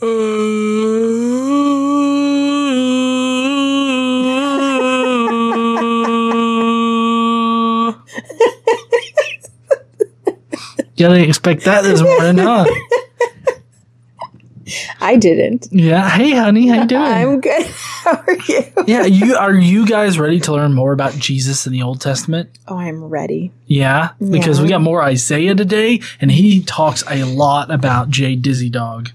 You didn't expect that this morning, huh? I didn't. Yeah. Hey, honey, how you doing? I'm good. How are you? yeah. You are you guys ready to learn more about Jesus in the Old Testament? Oh, I'm ready. Yeah, because Yeah. we got more Isaiah today, and he talks a lot about Jay Dizzy Dog.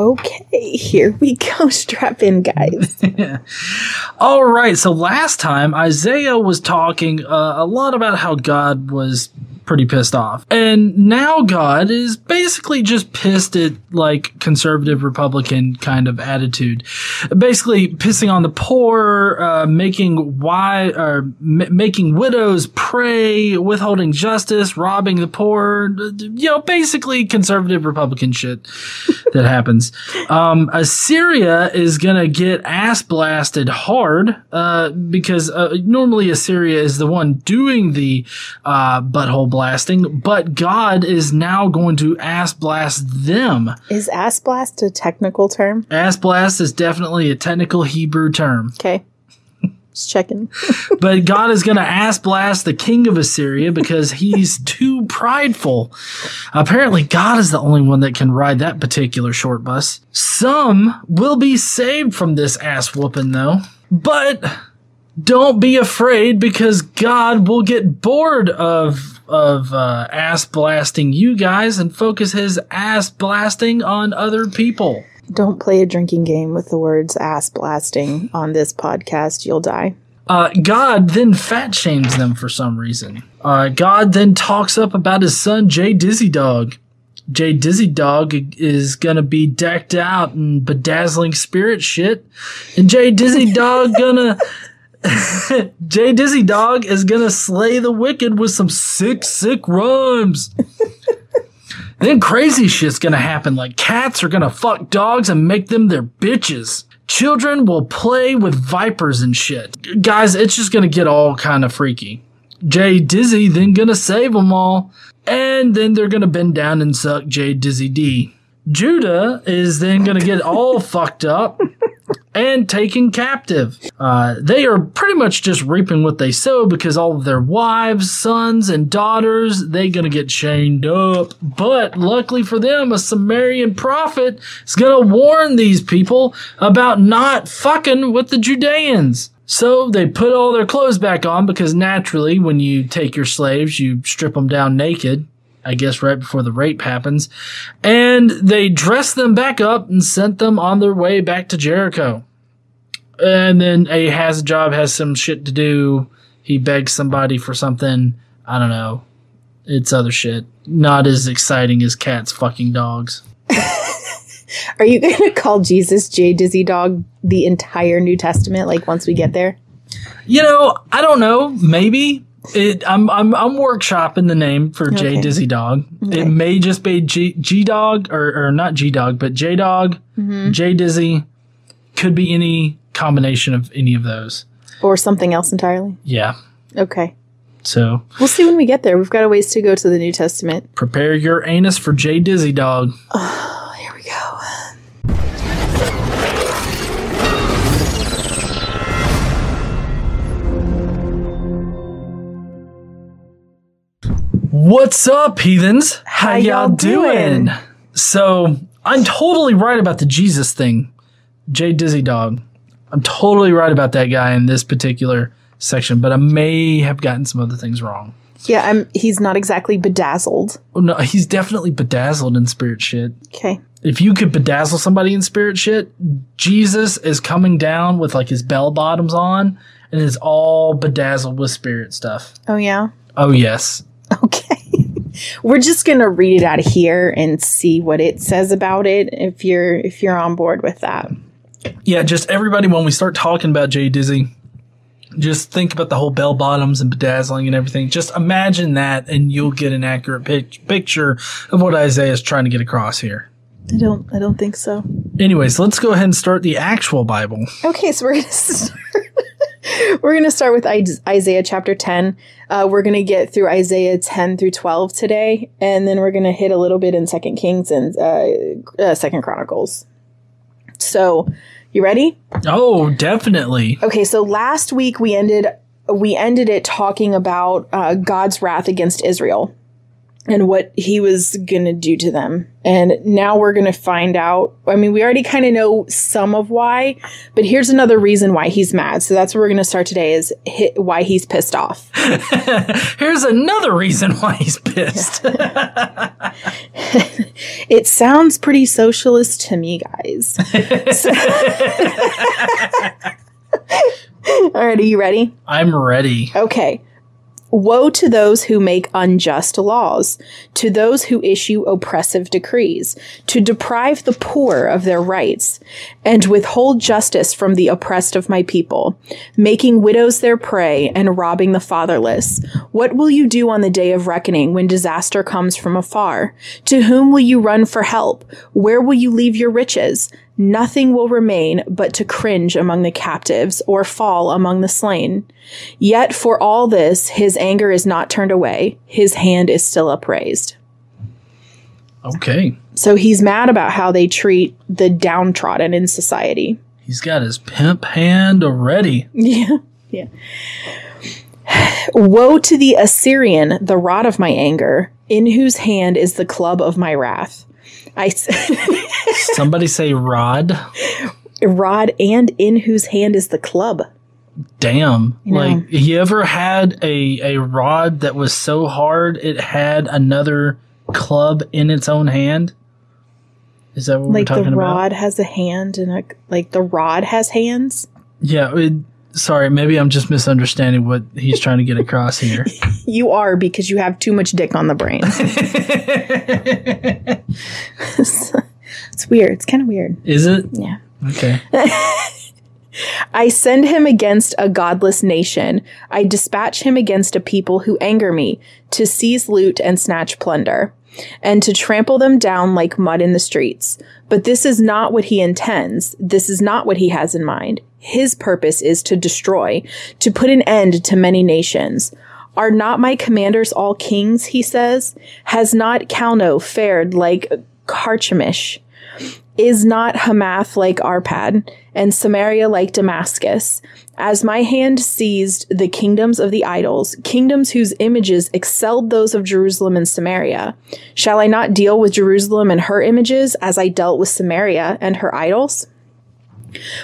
Okay, here we go. Strap in, guys. All right. So last time Isaiah was talking uh, a lot about how God was pretty pissed off, and now God is basically just pissed at like conservative Republican kind of attitude, basically pissing on the poor, uh, making why or m- making widows pray, withholding justice, robbing the poor. You know, basically conservative Republican shit that happens. Um, Assyria is gonna get ass blasted hard uh, because uh, normally Assyria is the one doing the uh, butthole blasting, but God is now going to ass blast them. Is ass blast a technical term? Ass blast is definitely a technical Hebrew term, Okay. Just checking. but God is going to ass blast the king of Assyria because he's too prideful. Apparently, God is the only one that can ride that particular short bus. Some will be saved from this ass whooping, though. But don't be afraid because God will get bored of of uh, ass blasting you guys and focus his ass blasting on other people. Don't play a drinking game with the words ass blasting on this podcast. You'll die. Uh, God then fat shames them for some reason. Uh, God then talks up about his son Jay Dizzy Dog. Jay Dizzy Dog is gonna be decked out in bedazzling spirit shit, and Jay Dizzy Dog gonna Jay Dizzy Dog is gonna slay the wicked with some sick, sick rhymes. then crazy shit's gonna happen. Like cats are gonna fuck dogs and make them their bitches. Children will play with vipers and shit. Guys, it's just gonna get all kind of freaky. Jay Dizzy then gonna save them all, and then they're gonna bend down and suck Jay Dizzy D. Judah is then gonna get all fucked up and taken captive. Uh, they are pretty much just reaping what they sow because all of their wives, sons, and daughters, they're gonna get chained up. But luckily for them, a Sumerian prophet is gonna warn these people about not fucking with the Judeans. So they put all their clothes back on because naturally, when you take your slaves, you strip them down naked. I guess right before the rape happens. And they dressed them back up and sent them on their way back to Jericho. And then Ahazjob has a job, has some shit to do. He begs somebody for something. I don't know. It's other shit. Not as exciting as cats fucking dogs. Are you going to call Jesus J Dizzy Dog the entire New Testament? Like once we get there? You know, I don't know. Maybe it. I'm I'm I'm workshopping the name for J Dizzy Dog. Okay. It may just be G G Dog or or not G Dog, but J Dog, Mm-hmm. J Dizzy. Could be any combination of any of those. Or something else entirely? Yeah. Okay. So We'll see when we get there. We've got a ways to go to the New Testament. prepare your anus for J Dizzy Dog. What's up, heathens? How, y'all, y'all doing? doing? So I'm totally right about the Jesus thing, Jay Dizzy Dog. I'm totally right about that guy in this particular section, but I may have gotten some other things wrong. Yeah, I'm he's not exactly bedazzled. Oh, no, he's definitely bedazzled in spirit shit. Okay. If you could bedazzle somebody in spirit shit, Jesus is coming down with like his bell bottoms on and is all bedazzled with spirit stuff. Oh yeah. Oh yes. Okay. We're just going to read it out of here and see what it says about it if you're if you're on board with that. Yeah, just everybody when we start talking about Jay Dizzy, just think about the whole bell bottoms and bedazzling and everything. Just imagine that and you'll get an accurate pic- picture of what Isaiah is trying to get across here. I don't I don't think so. Anyways, let's go ahead and start the actual Bible. Okay, so we're gonna start. we're gonna start with Isaiah chapter ten. Uh, we're gonna get through Isaiah ten through twelve today, and then we're gonna hit a little bit in Second Kings and uh, uh, Second Chronicles. So, you ready? Oh, definitely. Okay, so last week we ended we ended it talking about uh, God's wrath against Israel and what he was going to do to them. And now we're going to find out. I mean, we already kind of know some of why, but here's another reason why he's mad. So that's what we're going to start today is hit, why he's pissed off. here's another reason why he's pissed. it sounds pretty socialist to me, guys. All right, are you ready? I'm ready. Okay. Woe to those who make unjust laws, to those who issue oppressive decrees, to deprive the poor of their rights, and withhold justice from the oppressed of my people, making widows their prey and robbing the fatherless. What will you do on the day of reckoning when disaster comes from afar? To whom will you run for help? Where will you leave your riches? Nothing will remain but to cringe among the captives or fall among the slain. Yet for all this, his anger is not turned away. His hand is still upraised. Okay. So he's mad about how they treat the downtrodden in society. He's got his pimp hand already. Yeah. Yeah. Woe to the Assyrian, the rod of my anger, in whose hand is the club of my wrath. I Somebody say rod. Rod and in whose hand is the club. Damn. You know. Like you ever had a a rod that was so hard it had another club in its own hand? Is that what like we're talking about? Like the about? rod has a hand and a like the rod has hands? Yeah, it, sorry, maybe I'm just misunderstanding what he's trying to get across here. you are because you have too much dick on the brain. it's weird. It's kind of weird. Is it? Yeah. Okay. I send him against a godless nation. I dispatch him against a people who anger me, to seize loot and snatch plunder, and to trample them down like mud in the streets. But this is not what he intends. This is not what he has in mind. His purpose is to destroy, to put an end to many nations. Are not my commanders all kings, he says? Has not Calno fared like Carchemish? Is not Hamath like Arpad, and Samaria like Damascus? As my hand seized the kingdoms of the idols, kingdoms whose images excelled those of Jerusalem and Samaria, shall I not deal with Jerusalem and her images as I dealt with Samaria and her idols?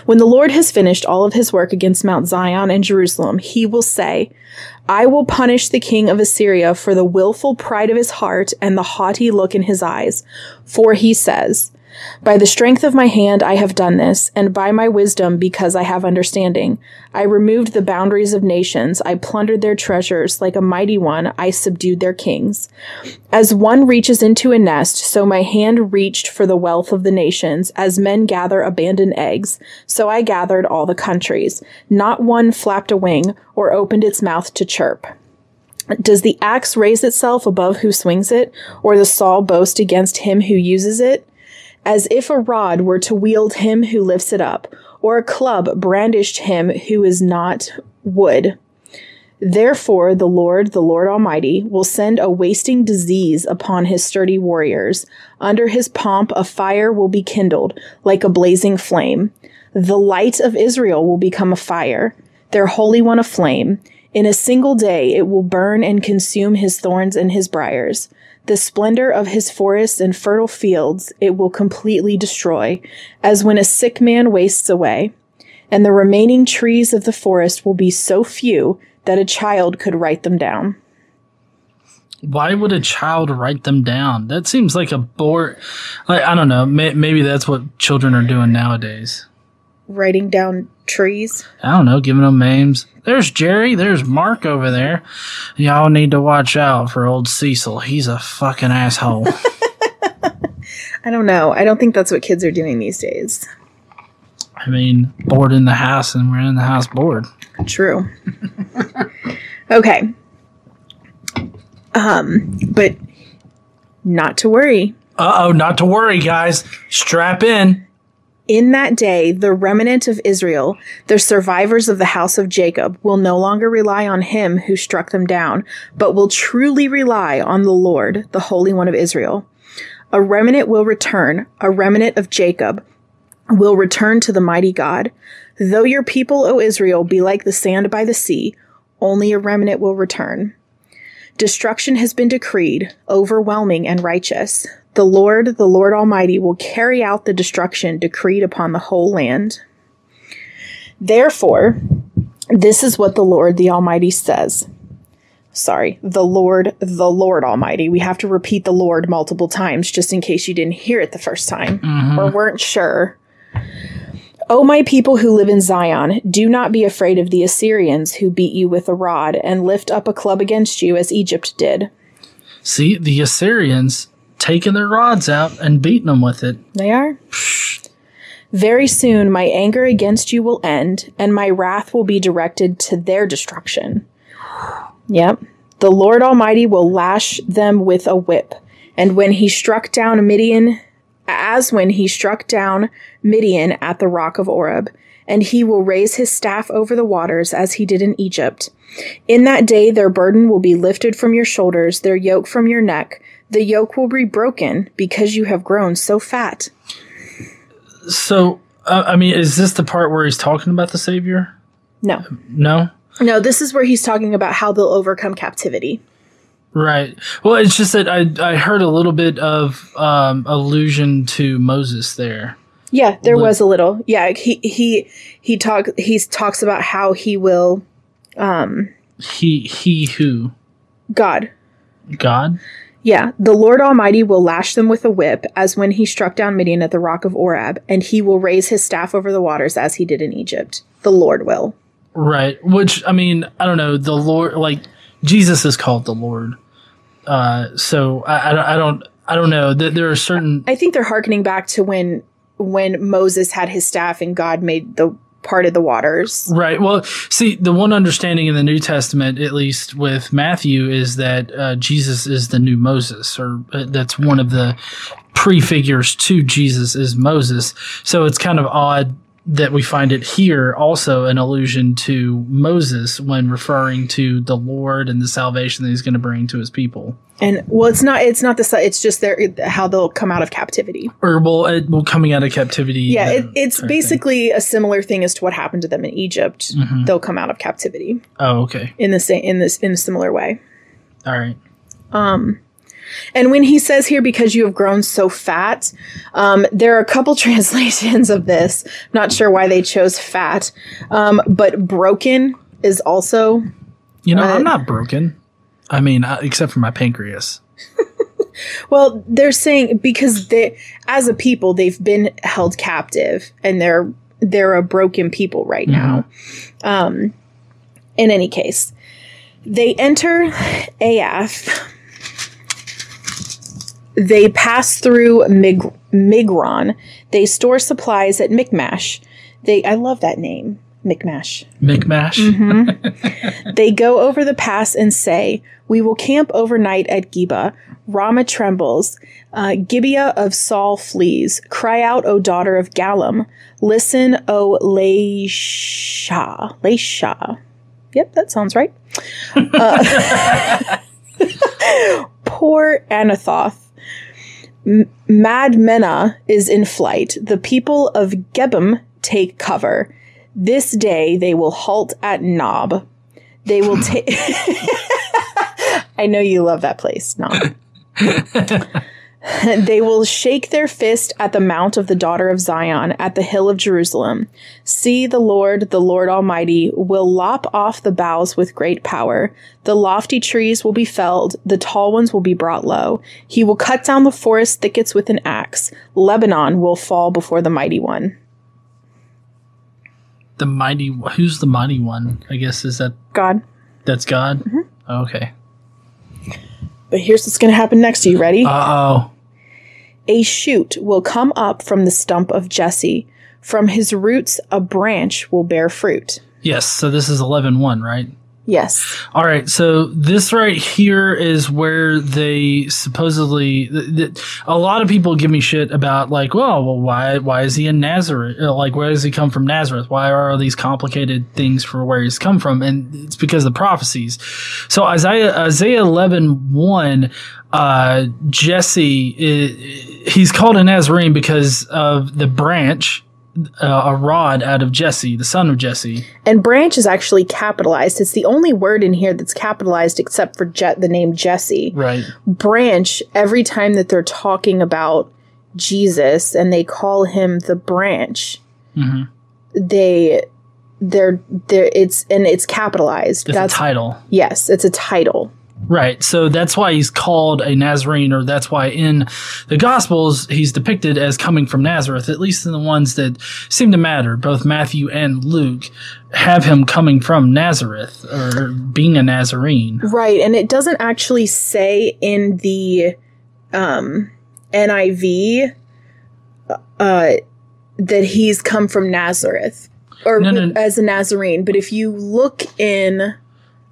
When the Lord has finished all of his work against Mount Zion and Jerusalem, he will say, I will punish the king of Assyria for the wilful pride of his heart and the haughty look in his eyes. For he says, by the strength of my hand I have done this, and by my wisdom because I have understanding. I removed the boundaries of nations, I plundered their treasures, like a mighty one, I subdued their kings. As one reaches into a nest, so my hand reached for the wealth of the nations, as men gather abandoned eggs, so I gathered all the countries. Not one flapped a wing, or opened its mouth to chirp. Does the axe raise itself above who swings it, or the saw boast against him who uses it? As if a rod were to wield him who lifts it up, or a club brandished him who is not wood. Therefore, the Lord, the Lord Almighty, will send a wasting disease upon his sturdy warriors. Under his pomp, a fire will be kindled, like a blazing flame. The light of Israel will become a fire, their Holy One a flame. In a single day, it will burn and consume his thorns and his briars. The splendor of his forests and fertile fields it will completely destroy, as when a sick man wastes away. And the remaining trees of the forest will be so few that a child could write them down. Why would a child write them down? That seems like a bore. Like, I don't know. May, maybe that's what children are doing nowadays. Writing down trees? I don't know, giving them names. There's Jerry. There's Mark over there. Y'all need to watch out for old Cecil. He's a fucking asshole. I don't know. I don't think that's what kids are doing these days. I mean, bored in the house and we're in the house bored. True. okay. Um, but not to worry. Uh oh, not to worry, guys. Strap in. In that day, the remnant of Israel, the survivors of the house of Jacob, will no longer rely on him who struck them down, but will truly rely on the Lord, the Holy One of Israel. A remnant will return, a remnant of Jacob, will return to the mighty God. Though your people, O Israel, be like the sand by the sea, only a remnant will return. Destruction has been decreed, overwhelming and righteous. The Lord, the Lord Almighty, will carry out the destruction decreed upon the whole land. Therefore, this is what the Lord, the Almighty, says. Sorry, the Lord, the Lord Almighty. We have to repeat the Lord multiple times just in case you didn't hear it the first time mm-hmm. or weren't sure. O my people who live in Zion, do not be afraid of the Assyrians who beat you with a rod and lift up a club against you as Egypt did. See, the Assyrians taking their rods out and beating them with it. They are. Very soon my anger against you will end, and my wrath will be directed to their destruction. Yep. The Lord Almighty will lash them with a whip, and when he struck down Midian, as when he struck down Midian at the rock of Oreb, and he will raise his staff over the waters as he did in Egypt. In that day their burden will be lifted from your shoulders, their yoke from your neck. The yoke will be broken because you have grown so fat. So, uh, I mean, is this the part where he's talking about the Savior? No. No? No, this is where he's talking about how they'll overcome captivity. Right. Well, it's just that I, I heard a little bit of um, allusion to Moses there. Yeah, there was a little. Yeah, he he he talk he talks about how he will He, he who? God. God? Yeah, the Lord Almighty will lash them with a whip, as when he struck down Midian at the rock of Oreb, and he will raise his staff over the waters as he did in Egypt. The Lord will. Right. Which, I mean, I don't know. The Lord, like, Jesus is called the Lord. Uh, so I, I, don't- I don't, I don't know. that there are certain, I think they're hearkening back to when when Moses had his staff and God made the part of the waters. Right. Well, see, the one understanding in the New Testament, at least with Matthew, is that uh, Jesus is the new Moses, or uh, that's one of the prefigures to Jesus is Moses. So it's kind of odd that we find it here also an allusion to Moses when referring to the Lord and the salvation that he's going to bring to his people. And well, it's not it's not the it's just their how they'll come out of captivity. Or well, it, well coming out of captivity. Yeah, uh, it, it's basically a similar thing as to what happened to them in Egypt. They'll come out of captivity Oh, okay. in the same in this in a similar way. All right. And when he says here, because you have grown so fat, um, there are a couple translations of this. Not sure why they chose fat, um, but broken is also. You know, Uh, I'm not broken. I mean, uh, except for my pancreas. Well, they're saying because they, as a people, they've been held captive, and they're they're a broken people right now. Um, in any case, they enter Aiath. They pass through Mig- Migron. They store supplies at Michmash. They I love that name, Michmash. Micmash. They go over the pass and say, We will camp overnight at Geba. Rama trembles. Uh, Gibeah of Saul flees. Cry out, O daughter of Gallim. Listen, O Laisha. Laisha. Yep, that sounds right. Uh, poor Anathoth. M- Madmena is in flight. The people of Gebim take cover. This day they will halt at Nob. They will take. I know you love that place, Nob. they will shake their fist at the mount of the daughter of Zion, at the hill of Jerusalem. See, the Lord, the Lord Almighty, will lop off the boughs with great power. The lofty trees will be felled, the tall ones will be brought low. He will cut down the forest thickets with an axe. Lebanon will fall before the mighty one. The mighty. Who's the mighty one? I guess is that God. that's God. Okay. But here's what's going to happen next. Are you ready? Uh oh. A shoot will come up from the stump of Jesse. From his roots, a branch will bear fruit. Yes. So this is eleven one, right? Yes. All right, so this right here is where they supposedly. Th- th- a lot of people give me shit about like, well, well, why why is he in Nazareth? Uh, Like, where does he come from, Nazareth? Why are all these complicated things for where he's come from? And it's because of the prophecies. So Isaiah Isaiah 11, 1, uh, Jesse, i- he's called a Nazarene because of the branch uh, a rod out of Jesse, the son of Jesse. And branch is actually capitalized. It's the only word in here that's capitalized except for Je- the name Jesse. Right. Branch, every time that they're talking about Jesus and they call him the branch, Mhm. they they're they're it's and it's capitalized. It's that's a title. yes, it's a title. Right. So that's why he's called a Nazarene, or that's why in the Gospels he's depicted as coming from Nazareth, at least in the ones that seem to matter. Both Matthew and Luke have him coming from Nazareth or being a Nazarene. Right, and it doesn't actually say in the um, NIV uh, that he's come from Nazareth or No, no. as a Nazarene. But if you look in,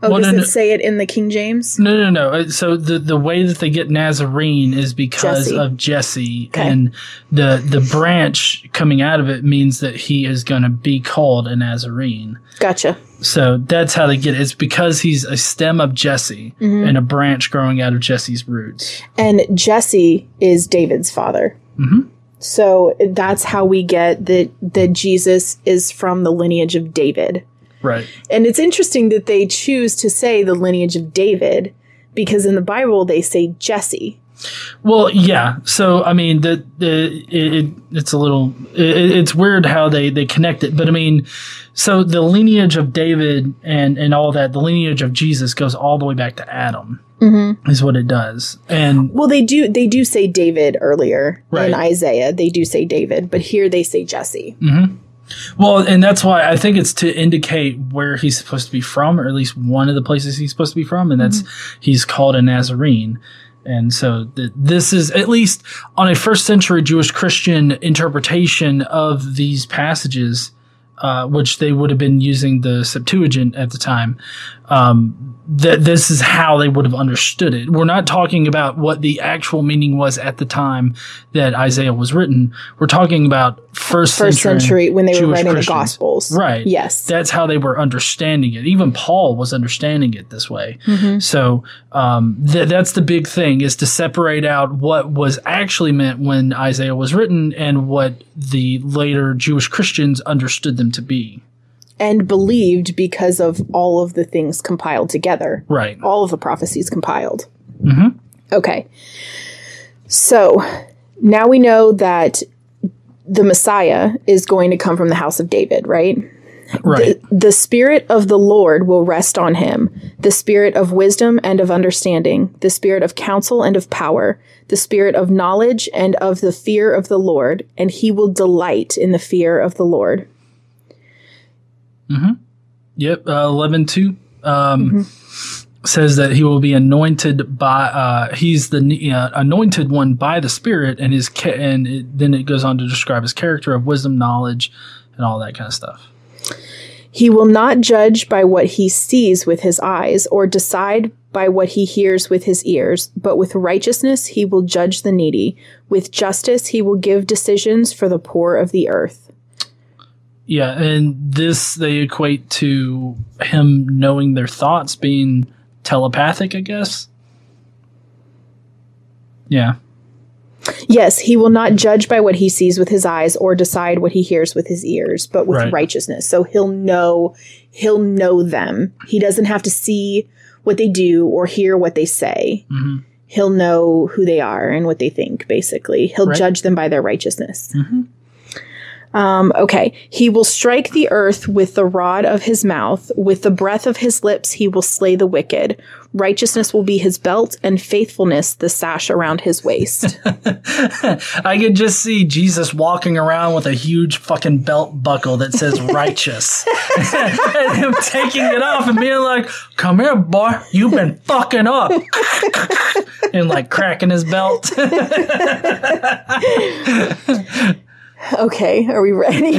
oh, Well, does no, it no. say it in the King James? No, no, no. Uh, So the the way that they get Nazarene is because Jesse. of Jesse, Okay. and the the branch coming out of it means that he is going to be called a Nazarene. Gotcha. So that's how they get it. It's because he's a stem of Jesse Mm-hmm. and a branch growing out of Jesse's roots. And Jesse is David's father. Mhm. So that's how we get that that Jesus is from the lineage of David. Right. And it's interesting that they choose to say the lineage of David because in the Bible they say Jesse. Well, yeah. So I mean, the the it, it, it's a little it, it's weird how they they connect it, but I mean, so the lineage of David and and all that, the lineage of Jesus goes all the way back to Adam. Mm-hmm. Is what it does, and Well, they do they do say David earlier Right. in Isaiah. They do say David, but here they say Jesse. Well, and that's why I think it's to indicate where he's supposed to be from, or at least one of the places he's supposed to be from, and that's mm-hmm. he's called a Nazarene. And so th- this is at least on a first century Jewish Christian interpretation of these passages, uh, which they would have been using the Septuagint at the time. Um, that this is how they would have understood it. We're not talking about what the actual meaning was at the time that Isaiah was written. We're talking about first, First century when they were writing Christians. the Gospels. Right. Yes. That's how they were understanding it. Even Paul was understanding it this way. Mm-hmm. So um, th- that's the big thing is to separate out what was actually meant when Isaiah was written and what the later Jewish Christians understood them to be. and believed because of all of the things compiled together. Right. All of the prophecies compiled. Mhm. Okay. So now we know that the Messiah is going to come from the house of David, right? Right. The, the Spirit of the Lord will rest on him the Spirit of wisdom and of understanding, the Spirit of counsel and of power, the Spirit of knowledge and of the fear of the Lord, and he will delight in the fear of the Lord. Yep. Uh, 11 2 um, says that he will be anointed by, uh, he's the uh, anointed one by the Spirit, and his ca- and it, then it goes on to describe his character of wisdom, knowledge, and all that kind of stuff. He will not judge by what he sees with his eyes, or decide by what he hears with his ears, but with righteousness he will judge the needy. With justice he will give decisions for the poor of the earth. Yeah, and this they equate to him knowing their thoughts being telepathic, I guess. Yeah. Yes, he will not judge by what he sees with his eyes or decide what he hears with his ears, but with Right. righteousness. So he'll know he'll know them. He doesn't have to see what they do or hear what they say. hmm He'll know who they are and what they think, basically. He'll Right. judge them by their righteousness. Mhm. Um, okay. He will strike the earth with the rod of his mouth. With the breath of his lips, he will slay the wicked. Righteousness will be his belt, and faithfulness the sash around his waist. I could just see Jesus walking around with a huge fucking belt buckle that says righteous. and him taking it off and being like, Come here, boy, you've been fucking up. and like cracking his belt. Okay, are we ready?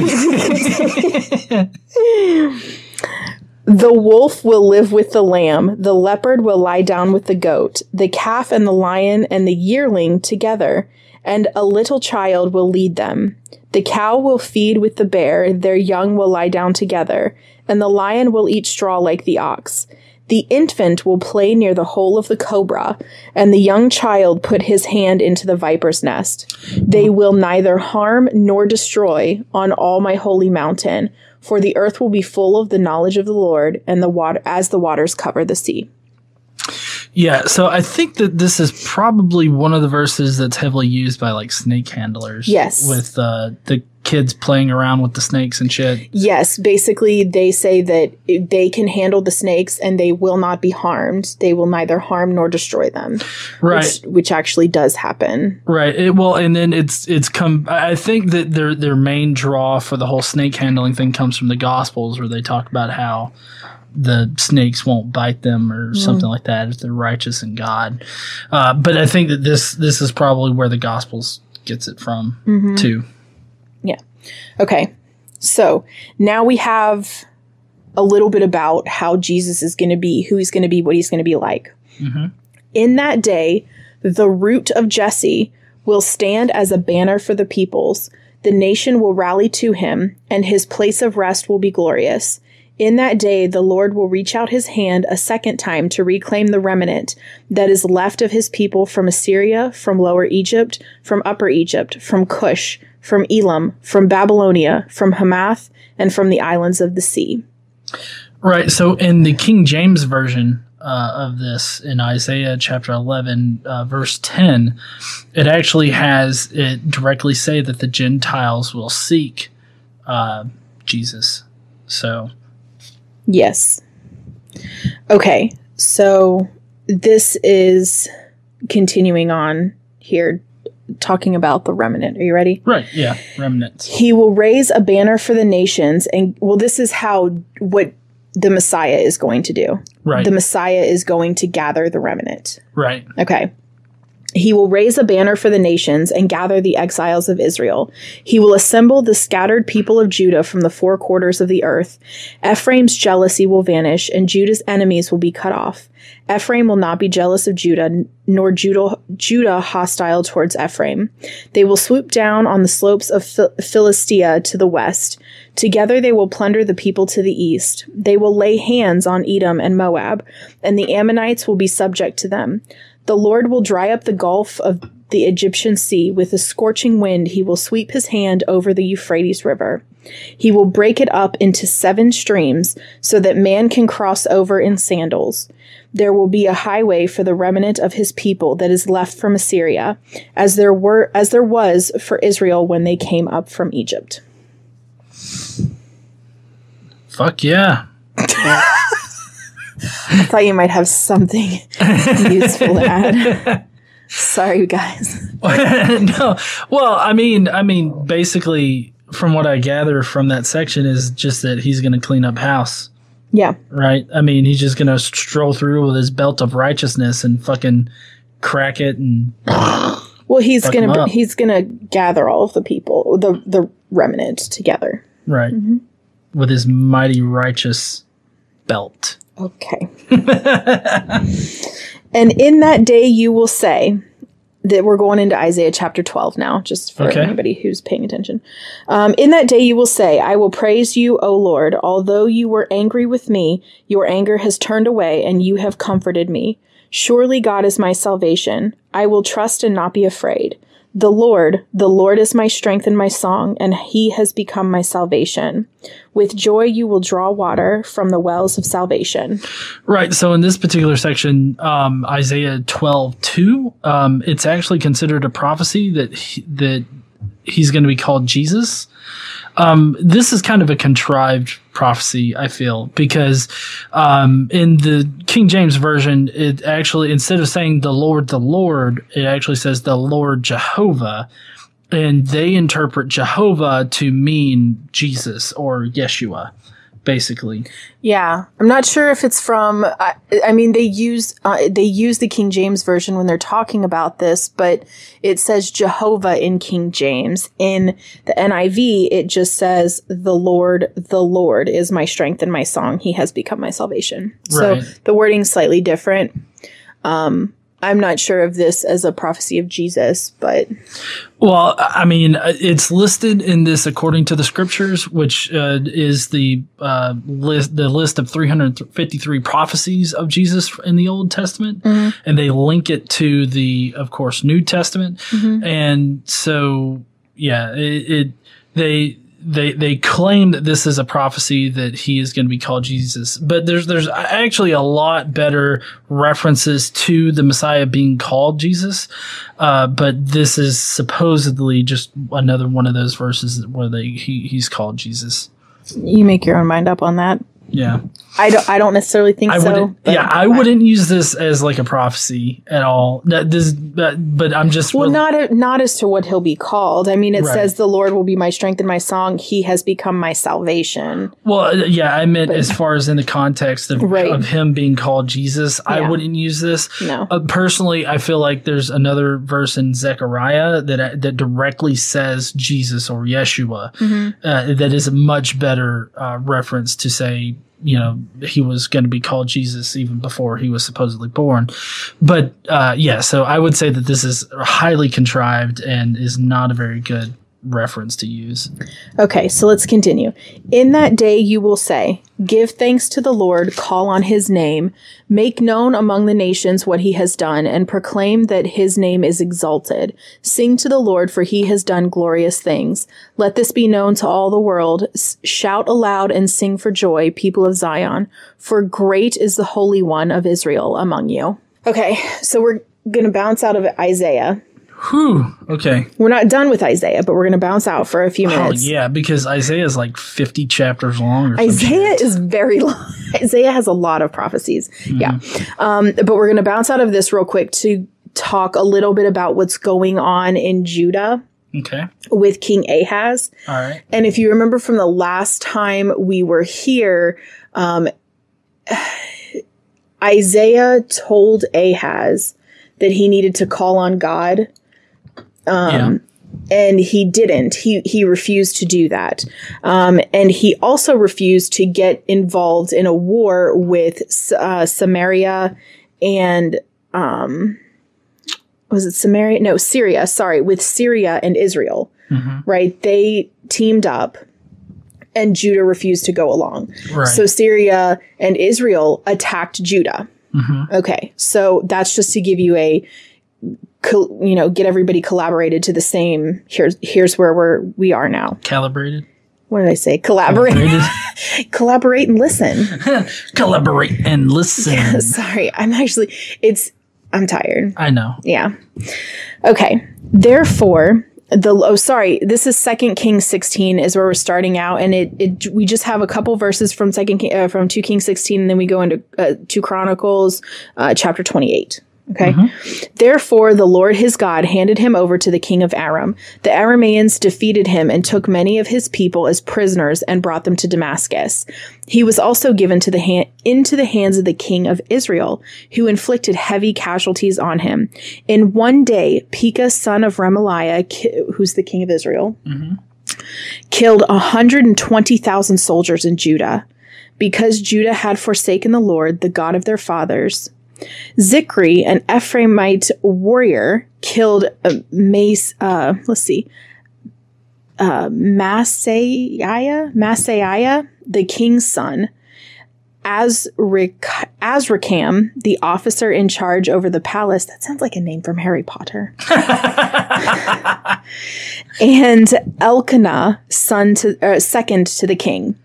the wolf will live with the lamb, the leopard will lie down with the goat, the calf and the lion and the yearling together, and a little child will lead them. The cow will feed with the bear, their young will lie down together, and the lion will eat straw like the ox. The infant will play near the hole of the cobra, and the young child put his hand into the viper's nest. They will neither harm nor destroy on all my holy mountain, for the earth will be full of the knowledge of the Lord, and the water as the waters cover the sea. Yeah, so I think that this is probably one of the verses that's heavily used by like snake handlers. Yes. With uh, the kids playing around with the snakes and shit. Yes, basically, they say that they can handle the snakes and they will not be harmed. They will neither harm nor destroy them. Right. Which, which actually does happen. Right. It, well, and then it's it's come. I think that their their main draw for the whole snake handling thing comes from the Gospels, where they talk about how the snakes won't bite them or something like that if they're righteous in God. Uh, but I think that this this is probably where the Gospels gets it from too. Okay. So now we have a little bit about how Jesus is going to be, who he's going to be, what he's going to be like. Mm-hmm. In that day, the root of Jesse will stand as a banner for the peoples. The nation will rally to him, and his place of rest will be glorious. In that day, the Lord will reach out his hand a second time to reclaim the remnant that is left of his people from Assyria, from Lower Egypt, from Upper Egypt, from Cush, from Elam, from Babylonia, from Hamath, and from the islands of the sea. Right. So in the King James version uh, of this, in Isaiah chapter 11, uh, verse 10, it actually has it directly say that the Gentiles will seek uh, Jesus. So, Yes. Okay, so this is continuing on here, talking about the remnant. Are you ready? right. Yeah. Remnants. He will raise a banner for the nations, and well, this is how what the Messiah is going to do. Right. The Messiah is going to gather the remnant. right. Okay. He will raise a banner for the nations and gather the exiles of Israel. He will assemble the scattered people of Judah from the four quarters of the earth. Ephraim's jealousy will vanish, and Judah's enemies will be cut off. Ephraim will not be jealous of Judah, nor Judah, Judah hostile towards Ephraim. They will swoop down on the slopes of Phil- Philistia to the west. Together they will plunder the people to the east. They will lay hands on Edom and Moab, and the Ammonites will be subject to them. The Lord will dry up the gulf of the Egyptian sea. With a scorching wind, he will sweep his hand over the Euphrates River. He will break it up into seven streams so that man can cross over in sandals. There will be a highway for the remnant of his people that is left from Assyria, as there were as there was for Israel when they came up from Egypt. Fuck yeah. I thought you might have something useful to add. Sorry, guys. no. Well, I mean, I mean, basically, from what I gather from that section is just that he's going to clean up house. Yeah. right? I mean, he's just gonna stroll through with his belt of righteousness and fucking crack it and Well, he's gonna he's gonna gather all of the people, the the remnant together. right mm-hmm. with his mighty righteous belt. Okay. and in that day you will say that we're going into Isaiah chapter 12 now, just for Okay. anybody who's paying attention. Um, in that day you will say, I will praise you, O Lord. Although you were angry with me, your anger has turned away, and you have comforted me. Surely God is my salvation. I will trust and not be afraid. The Lord, the Lord is my strength and my song, and he has become my salvation. With joy you will draw water from the wells of salvation. Right. So in this particular section, um, Isaiah twelve two, um, it's actually considered a prophecy that he, that he's going to be called Jesus. Um, this is kind of a contrived prophecy, I feel, because um, in the King James version, it actually instead of saying the Lord, the Lord, it actually says the Lord Jehovah, and they interpret Jehovah to mean Jesus or Yeshua, basically. Yeah, I'm not sure if it's from. I, I mean, they use uh, they use the King James version when they're talking about this, but it says Jehovah in King James. In the NIV, it just says the Lord, the Lord is my strength and my song. He has become my salvation. So the wording's slightly different. Um, I'm not sure of this as a prophecy of Jesus, but Well, I mean, uh, it's listed in this according to the scriptures, which uh, is the uh, list the list of 353 prophecies of Jesus in the Old Testament, and they link it to the, of course, New Testament, and so yeah, it, it they. They, they claim that this is a prophecy that he is going to be called Jesus, but there's there's actually a lot better references to the Messiah being called Jesus. Uh, but this is supposedly just another one of those verses where they he, he's called Jesus. you make your own mind up on that. Yeah, I don't. I don't necessarily think I so. yeah, I wouldn't use this as like a prophecy at all. That this, but, but I'm just Well, not not as to what he'll be called. I mean, it Right. says the Lord will be my strength and my song. He has become my salvation. Well, uh, yeah, I meant as far as in the context of, Right. of him being called Jesus, I wouldn't use this. No. Uh, personally, I feel like there's another verse in Zechariah that that directly says Jesus or Yeshua. Mm-hmm. Uh, that is a much better uh, reference to say, you know, he was going to be called Jesus even before he was supposedly born. But uh, yeah, so I would say that this is highly contrived and is not a very good reference to use. Okay, so let's continue. In that day you will say, Give thanks to the Lord, call on his name, make known among the nations what he has done, and proclaim that his name is exalted. Sing to the Lord, for he has done glorious things. Let this be known to all the world. Shout aloud and sing for joy, people of Zion, for great is the Holy One of Israel among you. Okay, so we're going to bounce out of Isaiah. Whew. Okay. We're not done with Isaiah, but we're going to bounce out for a few Oh minutes. yeah, because Isaiah is like fifty chapters long. Or Isaiah is very long. Isaiah has a lot of prophecies. Yeah. Um, but we're going to bounce out of this real quick to talk a little bit about what's going on in Judah okay. with King Ahaz. All right. And if you remember from the last time we were here, um, Isaiah told Ahaz that he needed to call on God. Um, and he didn't. He he refused to do that, um, and he also refused to get involved in a war with uh, Samaria and um, was it Samaria? No, Syria. Sorry, with Syria and Israel. Right? They teamed up, and Judah refused to go along. Right. So Syria and Israel attacked Judah. Okay, so that's just to give you a, col- you know, get everybody collaborated to the same. Here's here's where we're we are now. Calibrated. What did I say? Collaborate, collaborate, and listen. Collaborate and listen. Sorry, I'm actually it's I'm tired. I know. Yeah. Okay. Therefore, the oh sorry, this is Second Kings 16 is where we're starting out, and it, it we just have a couple verses from Second King, uh, from two Kings 16, and then we go into uh, two Chronicles, uh, chapter 28. Okay. Mm-hmm. Therefore, the Lord his God handed him over to the king of Aram. The Arameans defeated him and took many of his people as prisoners and brought them to Damascus. He was also given to the hand, into the hands of the king of Israel, who inflicted heavy casualties on him. In one day, Pekah, son of Remaliah, ki- who's the king of Israel, mm-hmm. killed 120,000 soldiers in Judah. Because Judah had forsaken the Lord, the God of their fathers, Zikri, an Ephraimite warrior, killed uh, Mace. Uh, let's see, uh, Maaseiah, Maaseiah, the king's son. Azrik, Azrikam, the officer in charge over the palace. That sounds like a name from Harry Potter. and Elkanah, son to uh, second to the king.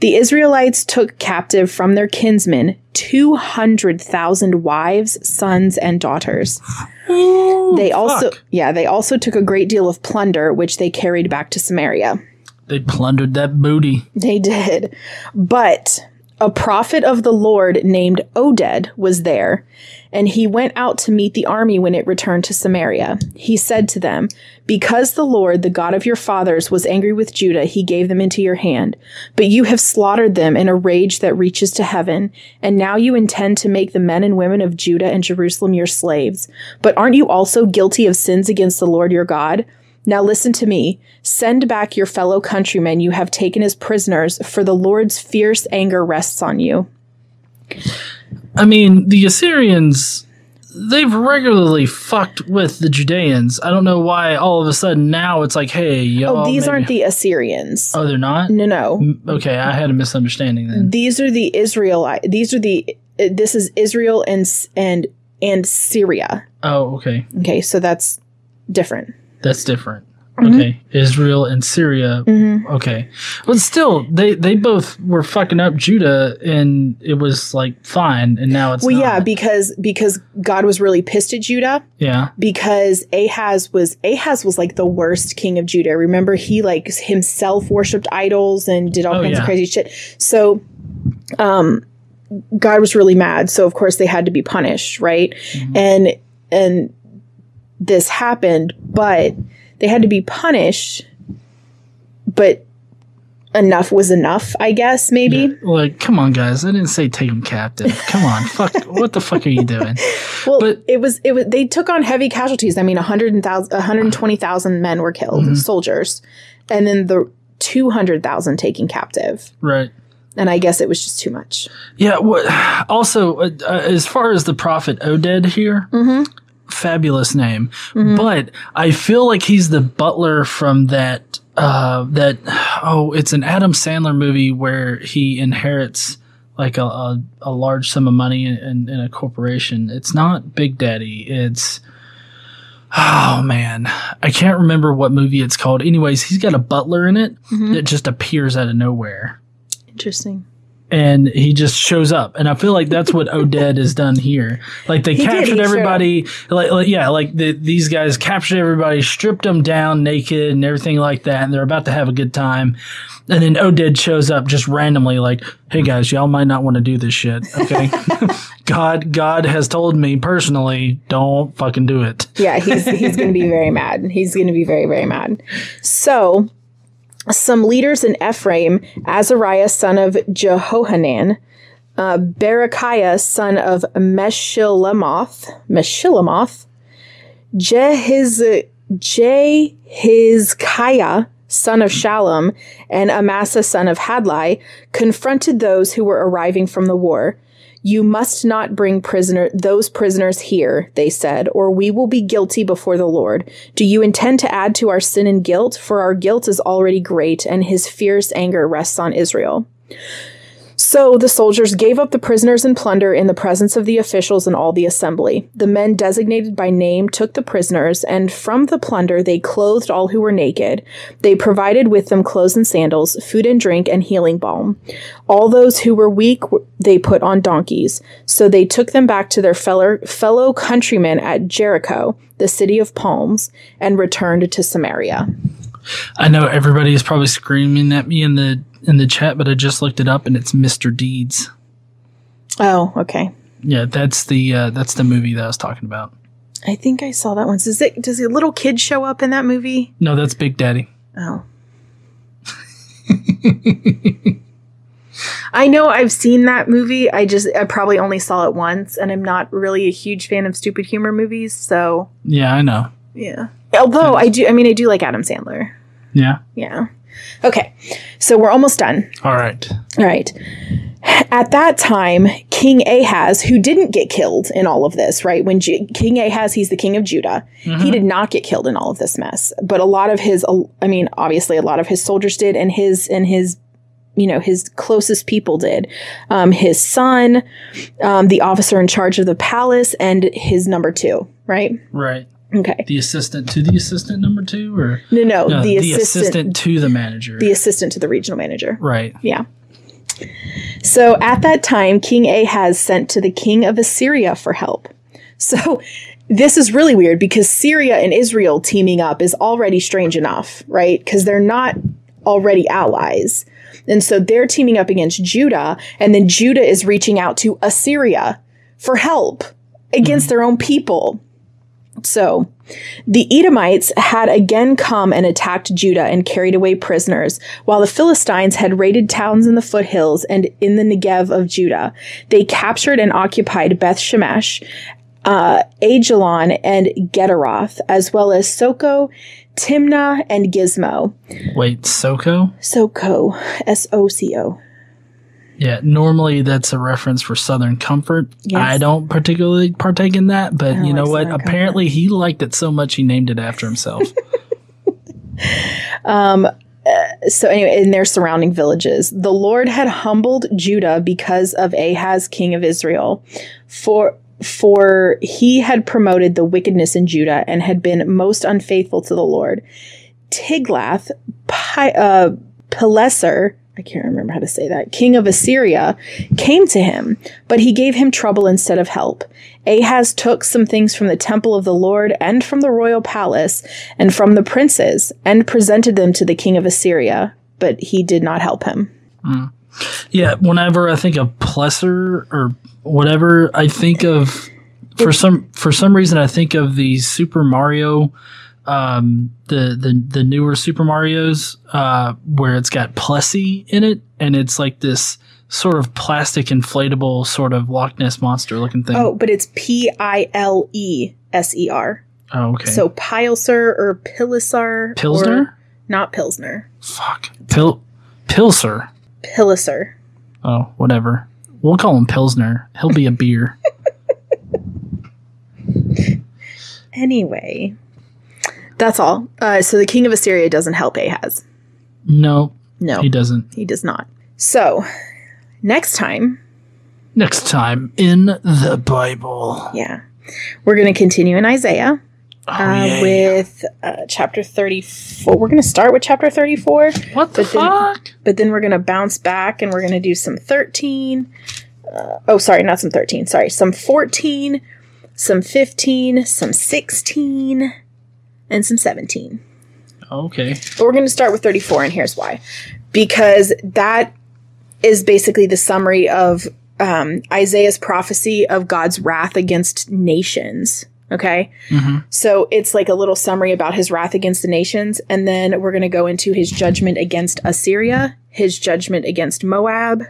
The Israelites took captive from their kinsmen 200,000 wives, sons, and daughters. Oh, they also fuck. yeah, they also took a great deal of plunder which they carried back to Samaria. They plundered that booty. They did. But a prophet of the Lord named Oded was there, and he went out to meet the army when it returned to Samaria. He said to them, Because the Lord, the God of your fathers, was angry with Judah, he gave them into your hand. But you have slaughtered them in a rage that reaches to heaven, and now you intend to make the men and women of Judah and Jerusalem your slaves. But aren't you also guilty of sins against the Lord your God? Now listen to me. Send back your fellow countrymen you have taken as prisoners, for the Lord's fierce anger rests on you. I mean, the Assyrians they've regularly fucked with the Judeans. I don't know why all of a sudden now it's like, hey, y'all. oh, these maybe- aren't the Assyrians. Oh, they're not. no, no. Okay, I had a misunderstanding then. These are the Israelite. These are the. uh, This is Israel and and and Syria. Oh, okay, Okay, so that's different. That's different. Mm-hmm. Okay, Israel and Syria. Okay, but still, they they both were fucking up Judah, and it was like fine, and now it's Well, not. yeah, because because God was really pissed at Judah yeah, because Ahaz was Ahaz was like the worst king of Judah. Remember, he like himself worshipped idols and did all Oh, kinds yeah. of crazy shit. So, um, God was really mad. So of course they had to be punished, right? Mm-hmm. And and this happened, but they had to be punished. But enough was enough, I guess. Maybe. like come on, guys, I didn't say take them captive. Come on, fuck, what the fuck are you doing? Well, But- it was it was they took on heavy casualties. I mean, 100,000 120,000 men were killed, Mm-hmm. soldiers. And then the 200,000 taken captive. Right. And I guess it was just too much. Yeah. What? Also, uh, uh, as far as the prophet Oded here, fabulous name, but I feel like he's the butler from that. Uh, that oh, it's an Adam Sandler movie where he inherits like a, a, a large sum of money in, in, in a corporation. It's not Big Daddy. It's oh man, I can't remember what movie it's called. Anyways, he's got a butler in it that just appears out of nowhere Interesting. And he just shows up. And i feel like that's what oded has done here. Like they He captured showed everybody. Like, like yeah like the, these guys captured everybody stripped them down naked and everything like that and they're about to have a good time. And then oded shows up just randomly like hey guys y'all might not want to do this shit okay? God god has told me personally don't fucking do it. Yeah, he's he's going to be very mad. He's going to be very very mad. So, some leaders in Ephraim, Azariah son of Jehohanan, uh, Berechiah son of Meshillemoth, Meshillemoth, Jehiz Jehizkiah son of Shalom, and Amasa son of Hadlai confronted those who were arriving from the war. You must not bring prisoner those prisoners here, they said, or we will be guilty before the Lord. Do you intend to add to our sin and guilt? For our guilt is already great, and his fierce anger rests on Israel. So the soldiers gave up the prisoners and plunder in the presence of the officials and all the assembly. The men designated by name took the prisoners, and from the plunder they clothed all who were naked. They provided with them clothes and sandals, food and drink, and healing balm. All those who were weak they put on donkeys. So they took them back to their fellow, fellow countrymen at Jericho, the city of palms, and returned to Samaria. i know everybody is probably screaming at me in the in the chat but i just looked it up and it's mr deeds Oh, okay. yeah that's the uh, that's the movie that i was talking about I think I saw that once. Does it? Does a little kid show up in that movie? No, that's Big Daddy. Oh. I know I've seen that movie. I just I probably only saw it once, and I'm not really a huge fan of stupid humor movies. So Yeah, I know. yeah. Although I do, I mean, I do like Adam Sandler. Yeah. Yeah. Okay, so we're almost done. All right. All right. At that time, King Ahaz, who didn't get killed in all of this, right? When Ju- King Ahaz, he's the king of Judah, he did not get killed in all of this mess. But a lot of his, I mean, obviously, a lot of his soldiers did, and his and his, you know, his closest people did. Um, his son, um, the officer in charge of the palace, and his number two, right? Right. Okay. The assistant to the assistant number two, or No, no, no, the, assistant, to the manager. the assistant to the regional manager. right. Yeah. So at that time, King Ahaz sent to the king of Assyria for help. So this is really weird because Syria and Israel teaming up is already strange enough, right? Because they're not already allies. And so they're teaming up against Judah, and then Judah is reaching out to Assyria for help against mm-hmm. their own people. So, the Edomites had again come and attacked Judah and carried away prisoners, while the Philistines had raided towns in the foothills and in the Negev of Judah. They captured and occupied Beth Shemesh, uh, Aijalon, and Gederoth, as well as Soko, Timnah, and Gizmo. Wait, Soko? Soko, S O C O. Yeah, normally that's a reference for Southern Comfort. Yes. I don't particularly partake in that, but you know like what? Southern Comfort. Apparently, he liked it so much he named it after himself. Um so anyway, in their surrounding villages, the Lord had humbled Judah because of Ahaz, king of Israel, for for he had promoted the wickedness in Judah and had been most unfaithful to the Lord. Tiglath Pi- uh, Pileser, I can't remember how to say that, king of Assyria, came to him, but he gave him trouble instead of help. Ahaz took some things from the temple of the Lord and from the royal palace and from the princes and presented them to the king of Assyria, but he did not help him. Hmm. yeah, whenever I think of Plesser or whatever, I think of for some for some reason I think of the Super Mario, um, the the the newer Super Mario's, uh, where it's got Plessie in it, and it's like this sort of plastic inflatable sort of Loch Ness monster looking thing. Oh, but it's P I L E S E R. Oh, okay. So Pilser or Pilisar. Pilsner? not Pilsner. Fuck. Pil Pilser. Pilisar. Oh, whatever. We'll call him Pilsner. He'll be a beer. Anyway, that's all. Uh, so the king of Assyria doesn't help Ahaz. no, No, he doesn't. he does not. So next time, Next time in the Bible. yeah, we're going to continue in Isaiah Oh, uh, yeah. with uh, chapter 34. We're going to start with chapter 34, what the but then- fuck? but then we're going to bounce back and we're going to do some 13. Uh, oh, sorry, not some 13. Sorry, some 14, some 15, some 16, and some 17. Okay. But we're going to start with 34, and here's why. Because that is basically the summary of um, Isaiah's prophecy of God's wrath against nations. Okay. Mhm. So it's like a little summary about his wrath against the nations. And then we're going to go into his judgment against Assyria, his judgment against Moab,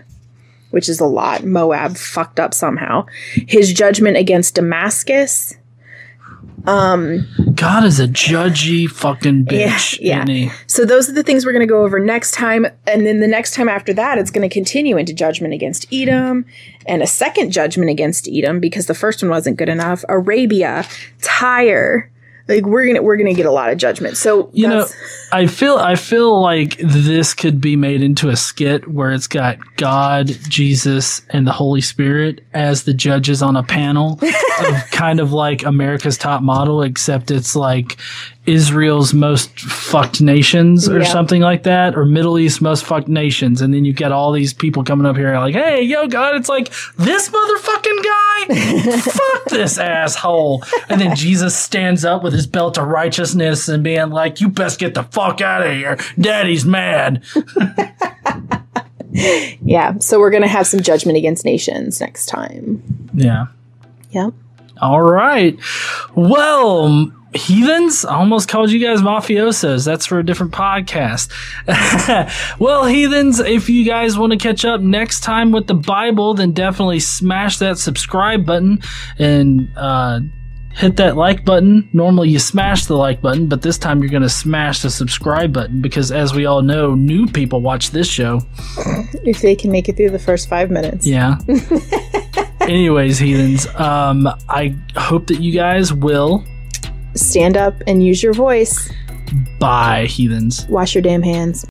which is a lot. Moab fucked up somehow. His judgment against Damascus. Um, God is a judgy fucking bitch. Yeah, he? So those are the things we're going to go over next time, and then the next time after that, it's going to continue into judgment against Edom, and a second judgment against Edom because the first one wasn't good enough. Arabia, Tyre, like we're gonna we're gonna get a lot of judgment. So You know, I feel I feel like this could be made into a skit where it's got God, Jesus, and the Holy Spirit as the judges on a panel of kind of like America's Top Model, except it's like Israel's most fucked nations or Yeah. something like that, or Middle East most fucked nations, and then you get all these people coming up here like, "Hey, yo, God!" It's like this motherfucking guy, fuck this asshole, and then Jesus stands up with his belt of righteousness and being like, "You best get the fuck out of here, Daddy's mad." yeah. So we're gonna have some judgment against nations next time. Yeah. Yep. All right. Well, heathens, I almost called you guys mafiosos. That's for a different podcast. well, heathens, if you guys want to catch up next time with the Bible, then definitely smash that subscribe button and uh, hit that like button. Normally you smash the like button, but this time you're going to smash the subscribe button because, as we all know, new people watch this show. If they can make it through the first five minutes. Yeah. Anyways, heathens, um, I hope that you guys will Stand up and use your voice. Bye, heathens. Wash your damn hands.